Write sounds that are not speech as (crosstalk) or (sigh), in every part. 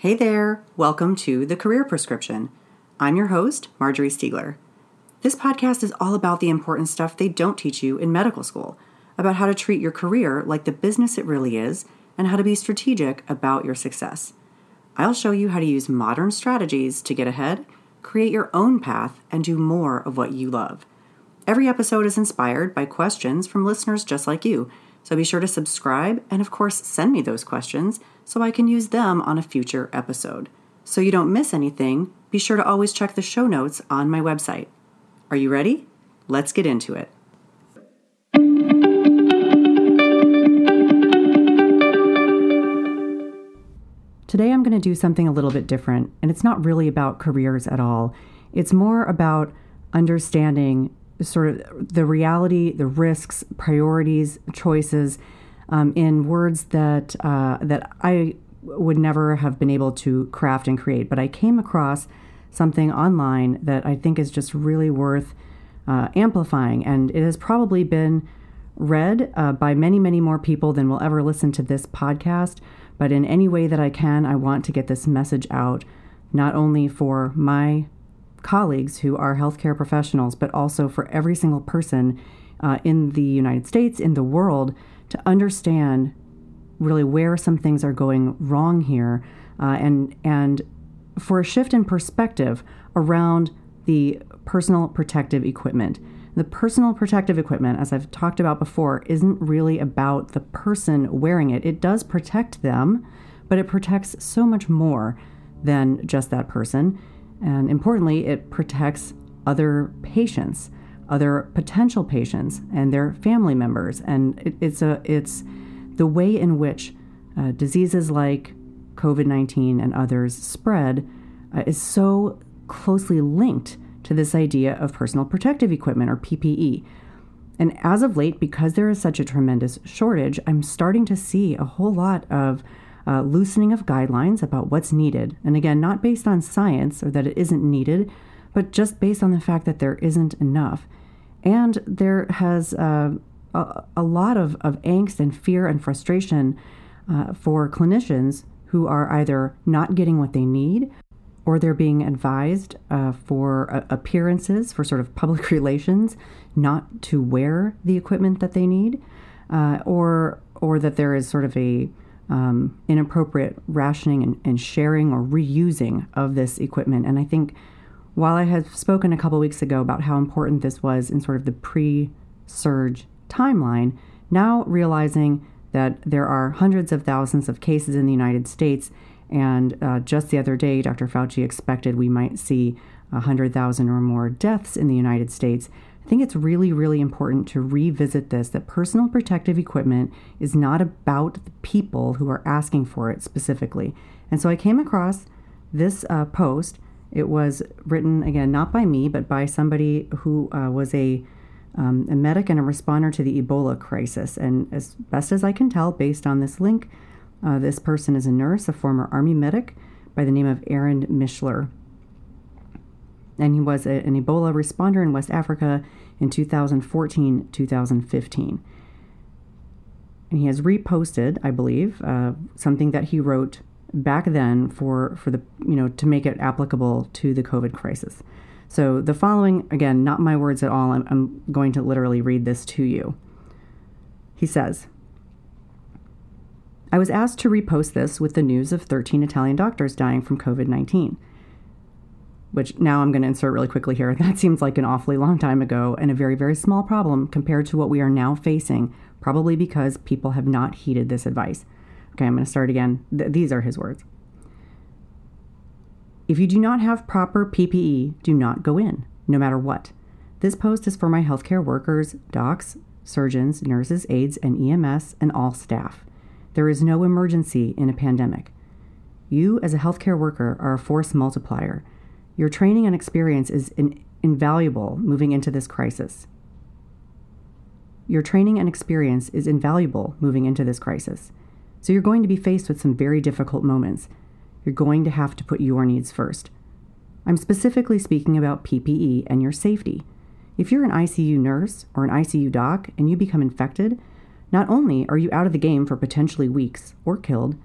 Hey there, welcome to The Career Prescription. I'm your host, Marjorie Stiegler. This podcast is all about the important stuff they don't teach you in medical school, about how to treat your career like the business it really is, and how to be strategic about your success. I'll show you how to use modern strategies to get ahead, create your own path, and do more of what you love. Every episode is inspired by questions from listeners just like you so be sure to subscribe and, of course, send me those questions so I can use them on a future episode. So you don't miss anything, be sure to always check the show notes on my website. Are you ready? Let's get into it. Today, I'm going to do something a little bit different, and it's not really about careers at all. It's more about understanding sort of the reality, the risks, priorities, choices um, in words that uh, that I would never have been able to craft and create. But I came across something online that I think is just really worth uh, amplifying, and it has probably been read uh, by many, many more people than will ever listen to this podcast. But in any way that I can, I want to get this message out, not only for my colleagues who are healthcare professionals, but also for every single person uh, in the United States, in the world, to understand really where some things are going wrong here, uh, and and for a shift in perspective around the personal protective equipment. The personal protective equipment, as I've talked about before, isn't really about the person wearing it. It does protect them, but it protects so much more than just that person. And importantly, it protects other patients, other potential patients, and their family members. And it, it's a it's the way in which uh, diseases like COVID nineteen and others spread uh, is so closely linked to this idea of personal protective equipment or PPE. And as of late, because there is such a tremendous shortage, I'm starting to see a whole lot of uh, loosening of guidelines about what's needed. And again, not based on science or that it isn't needed, but just based on the fact that there isn't enough. And there has uh, a, a, lot of, of angst and fear and frustration uh, for clinicians who are either not getting what they need or they're being advised uh, for uh, appearances, for sort of public (laughs) relations, not to wear the equipment that they need, uh, or or that there is sort of a um, inappropriate rationing and, and, sharing or reusing of this equipment. And I think while I had spoken a couple weeks ago about how important this was in sort of the pre surge timeline, now realizing that there are hundreds of thousands of cases in the United States, and uh, just the other day, Dr. Fauci expected we might see 100,000 or more deaths in the United States. Think it's really, really important to revisit this that personal protective equipment is not about the people who are asking for it specifically. And so I came across this uh, post. It was written, again, not by me, but by somebody who uh, was a, um, a medic and a responder to the Ebola crisis. And as best as I can tell, based on this link, uh, this person is a nurse, a former Army medic by the name of Aaron Mishler and he was a, an Ebola responder in West Africa in 2014 2015. And he has reposted, I believe, uh, something that he wrote back then for, for the you know to make it applicable to the COVID crisis. So the following, again, not my words at all. I'm, I'm going to literally read this to you. He says. I was asked to repost this with the news of 13 Italian doctors dying from COVID 19 which now I'm going to insert really quickly here. (laughs) That seems like an awfully long time ago and a very, very small problem compared to what we are now facing, probably because people have not heeded this advice. Okay, I'm going to start again. Th- these are his words. If you do not have proper PPE, do not go in, no matter what. This post is for my healthcare workers, docs, surgeons, nurses, aides, and EMS, and all staff. There is no emergency in a pandemic. You, as a healthcare worker, are a force multiplier. Your training and experience is in, invaluable moving into this crisis. Your training and experience is invaluable moving into this crisis. So you're going to be faced with some very difficult moments. You're going to have to put your needs first. I'm specifically speaking about PPE and your safety. If you're an ICU nurse or an ICU doc and you become infected, not only are you out of the game for potentially weeks or killed,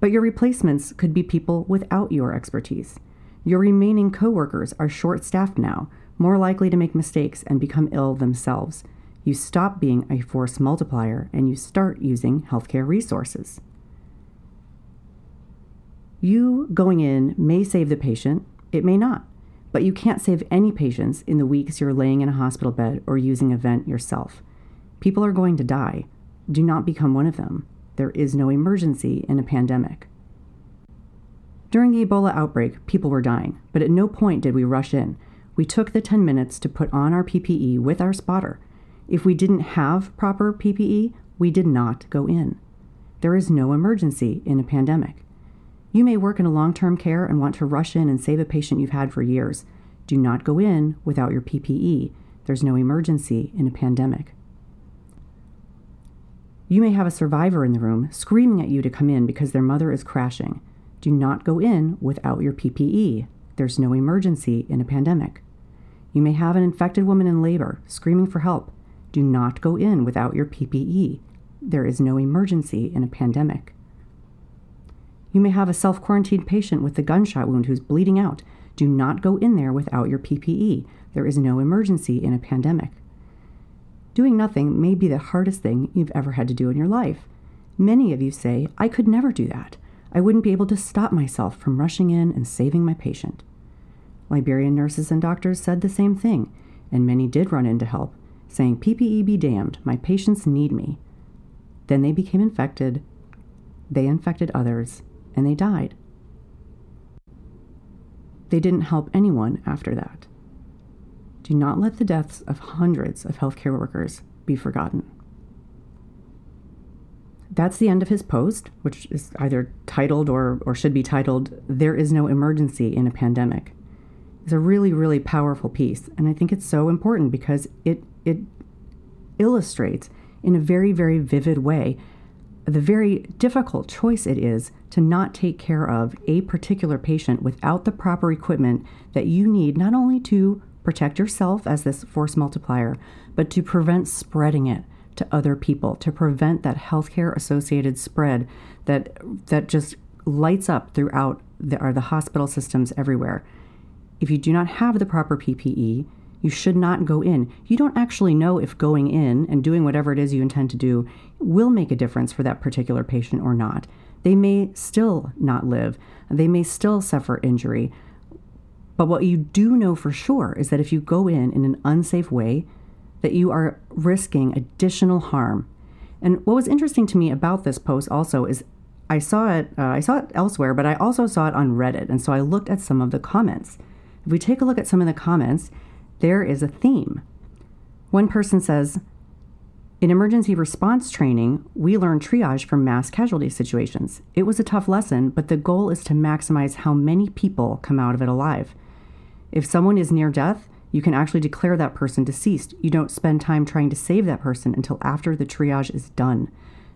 But your replacements could be people without your expertise. Your remaining coworkers are short staffed now, more likely to make mistakes and become ill themselves. You stop being a force multiplier and you start using healthcare resources. You going in may save the patient, it may not, but you can't save any patients in the weeks you're laying in a hospital bed or using a vent yourself. People are going to die. Do not become one of them. There is no emergency in a pandemic. During the Ebola outbreak, people were dying, but at no point did we rush in. We took the 10 minutes to put on our PPE with our spotter. If we didn't have proper PPE, we did not go in. There is no emergency in a pandemic. You may work in a long term care and want to rush in and save a patient you've had for years. Do not go in without your PPE. There's no emergency in a pandemic. You may have a survivor in the room screaming at you to come in because their mother is crashing. Do not go in without your PPE. There's no emergency in a pandemic. You may have an infected woman in labor screaming for help. Do not go in without your PPE. There is no emergency in a pandemic. You may have a self quarantined patient with a gunshot wound who's bleeding out. Do not go in there without your PPE. There is no emergency in a pandemic. Doing nothing may be the hardest thing you've ever had to do in your life. Many of you say, I could never do that. I wouldn't be able to stop myself from rushing in and saving my patient. Liberian nurses and doctors said the same thing, and many did run in to help, saying, PPE be damned, my patients need me. Then they became infected, they infected others, and they died. They didn't help anyone after that. Do not let the deaths of hundreds of healthcare workers be forgotten. That's the end of his post, which is either titled or, or should be titled, There is No Emergency in a Pandemic. It's a really, really powerful piece. And I think it's so important because it, it illustrates in a very, very vivid way the very difficult choice it is to not take care of a particular patient without the proper equipment that you need not only to protect yourself as this force multiplier, but to prevent spreading it to other people, to prevent that healthcare associated spread that that just lights up throughout the, are the hospital systems everywhere. If you do not have the proper PPE, you should not go in. You don't actually know if going in and doing whatever it is you intend to do will make a difference for that particular patient or not. They may still not live, they may still suffer injury. But what you do know for sure is that if you go in in an unsafe way, that you are risking additional harm. And what was interesting to me about this post also is I saw it uh, I saw it elsewhere, but I also saw it on Reddit, and so I looked at some of the comments. If we take a look at some of the comments, there is a theme. One person says, in emergency response training, we learn triage from mass casualty situations. It was a tough lesson, but the goal is to maximize how many people come out of it alive. If someone is near death, you can actually declare that person deceased. You don't spend time trying to save that person until after the triage is done.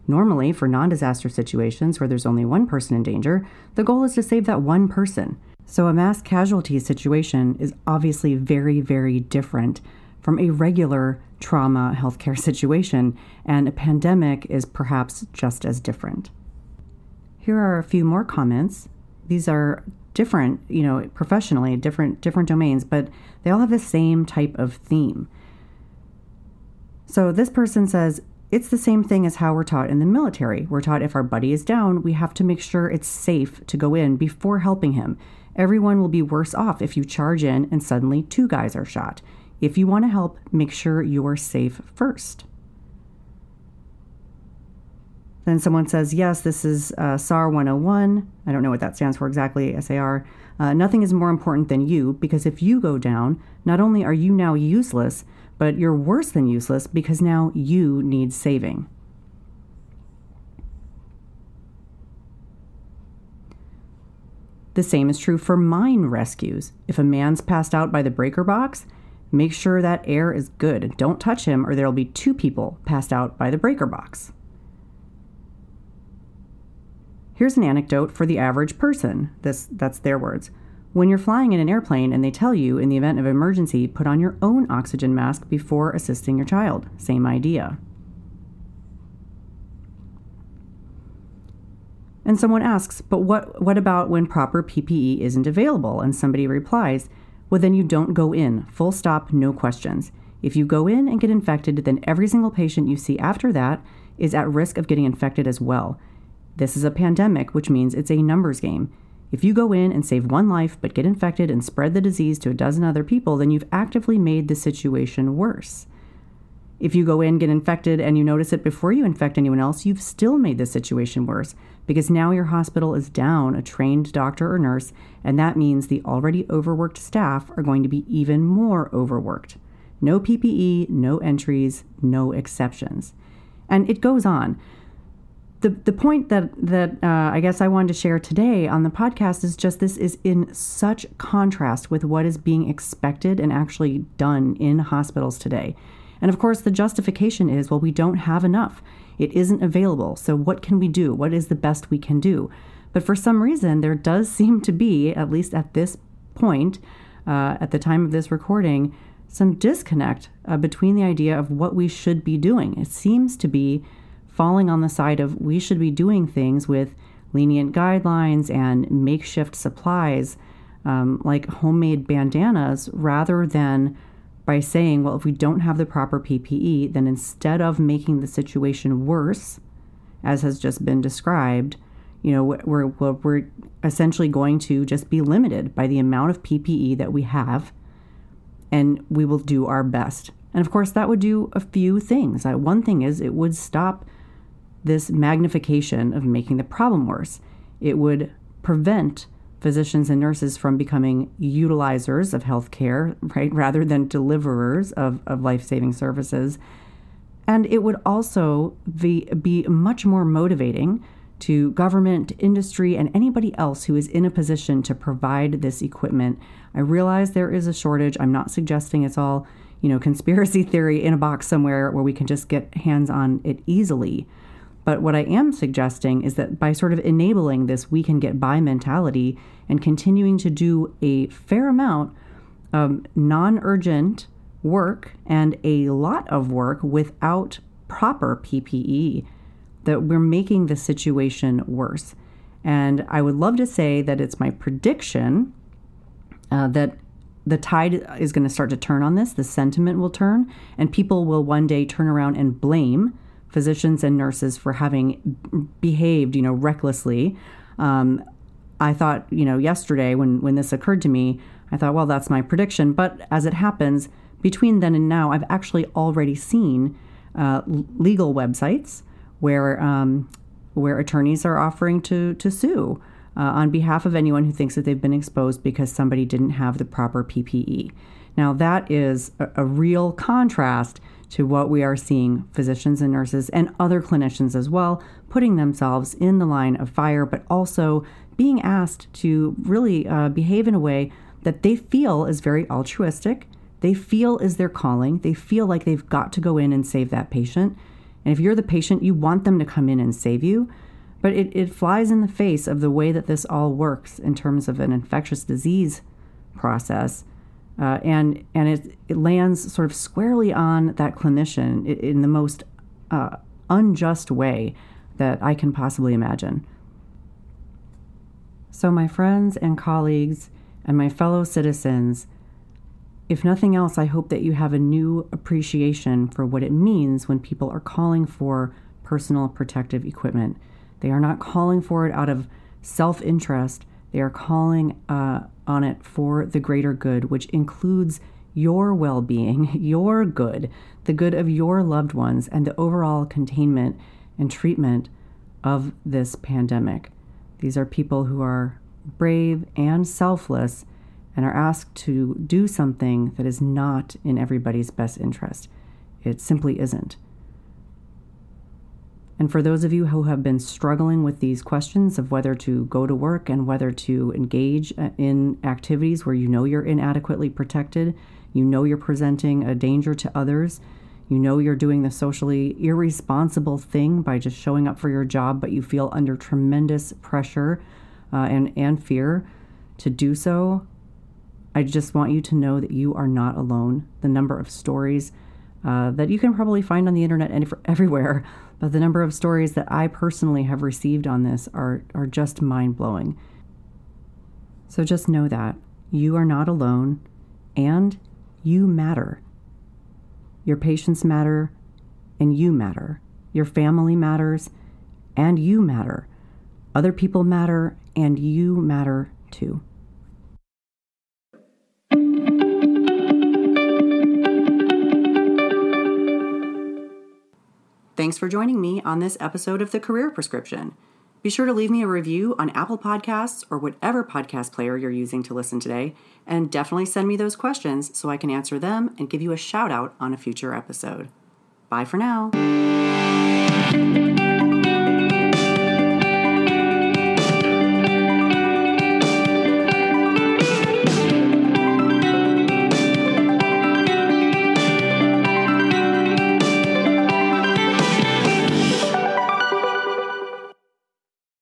Normally, for non disaster situations where there's only one person in danger, the goal is to save that one person. So, a mass casualty situation is obviously very, very different from a regular trauma healthcare (laughs) situation, and a pandemic is perhaps just as different. Here are a few more comments. These are different, you know, professionally, different different domains, but they all have the same type of theme. So this person says it's the same thing as how we're taught in the military. We're taught if our buddy is down, we have to make sure it's safe to go in before helping him. Everyone will be worse off if you charge in and suddenly two guys are shot. If you want to help, make sure you're safe first. Then someone says, Yes, this is uh, SAR 101. I don't know what that stands for exactly, SAR. Uh, nothing is more important than you because if you go down, not only are you now useless, but you're worse than useless because now you need saving. The same is true for mine rescues. If a man's passed out by the breaker box, make sure that air is good. Don't touch him, or there'll be two people passed out by the breaker box. Here's an anecdote for the average person. This that's their words. When you're flying in an airplane and they tell you in the event of emergency, put on your own oxygen mask before assisting your child. Same idea. And someone asks, but what, what about when proper PPE isn't available? And somebody replies, well, then you don't go in. Full stop, no questions. If you go in and get infected, then every single patient you see after that is at risk of getting infected as well. This is a pandemic, which means it's a numbers game. If you go in and save one life but get infected and spread the disease to a dozen other people, then you've actively made the situation worse. If you go in, get infected, and you notice it before you infect anyone else, you've still made the situation worse because now your hospital is down a trained doctor or nurse, and that means the already overworked staff are going to be even more overworked. No PPE, no entries, no exceptions. And it goes on. The, the point that, that uh, I guess I wanted to share today on the podcast is just this is in such contrast with what is being expected and actually done in hospitals today. And of course, the justification is well, we don't have enough. It isn't available. So, what can we do? What is the best we can do? But for some reason, there does (laughs) seem to be, at least at this point, uh, at the time of this recording, some disconnect uh, between the idea of what we should be doing. It seems to be falling on the side of we should be doing things with lenient guidelines and makeshift supplies um, like homemade bandanas rather than by saying, well, if we don't have the proper PPE, then instead of making the situation worse, as has just been described, you know, we're, we're, we're essentially going to just be limited by the amount of PPE that we have, and we will do our best. And of course, that would do a few things. Uh, one thing is it would stop this magnification of making the problem worse. It would prevent physicians and nurses from becoming utilizers of healthcare, (laughs) right, rather than deliverers of, of life saving services. And it would also be, be much more motivating to government, industry, and anybody else who is in a position to provide this equipment. I realize there is a shortage. I'm not suggesting it's all, you know, conspiracy (laughs) theory in a box somewhere where we can just get hands on it easily. But what I am suggesting is that by sort of enabling this we can get by mentality and continuing to do a fair amount of non urgent work and a lot of work without proper PPE, that we're making the situation worse. And I would love to say that it's my prediction uh, that the tide is going to start to turn on this, the sentiment will turn, and people will one day turn around and blame physicians and nurses for having behaved, you know, recklessly. Um, I thought, you know, yesterday when when this occurred to me, I thought, well, that's my prediction. But as it happens, between then and now, I've actually already seen uh, legal websites where um, where attorneys are offering to to sue. Uh, on behalf of anyone who thinks that they've been exposed because somebody didn't have the proper PPE. Now, that is a, a real contrast to what we are seeing physicians and nurses and other clinicians as well putting themselves in the line of fire, but also being asked to really uh, behave in a way that they feel is very altruistic. They feel is their calling. They feel like they've got to go in and save that patient. And if you're the patient, you want them to come in and save you. But it, it flies in the face of the way that this all works in terms of an infectious disease process uh, and and it, it lands sort of squarely on that clinician in the most uh, unjust way that I can possibly imagine. So, my friends and colleagues and my fellow citizens, if nothing else, I hope that you have a new appreciation for what it means when people are calling for personal protective equipment. They are not calling for it out of self interest, they are calling uh, on it for the greater good, which includes your well being, (laughs) your good, the good of your loved ones, and the overall containment and treatment of this pandemic. These are people who are brave and selfless and are asked to do something that is not in everybody's best interest. It simply isn't. And for those of you who have been struggling with these questions of whether to go to work and whether to engage uh, in activities where you know you're inadequately protected, you know you're presenting a danger to others, you know you're doing the socially irresponsible thing by just showing up for your job, but you feel under tremendous pressure uh, and, and fear to do so, I just want you to know that you are not alone. The number of stories uh, that you can probably find on the internet and (laughs) everywhere but the number of stories that I personally have received on this are, are just mind blowing. So just know that you are not alone and you matter. Your patients matter and you matter. Your family matters and you matter. Other people matter and you matter too. Thanks for joining me on this episode of The Career Prescription. Be sure to leave me a review on Apple Podcasts or whatever podcast player you're using to listen today, and definitely send me those questions so I can answer them and give you a shout out on a future episode. Bye for now.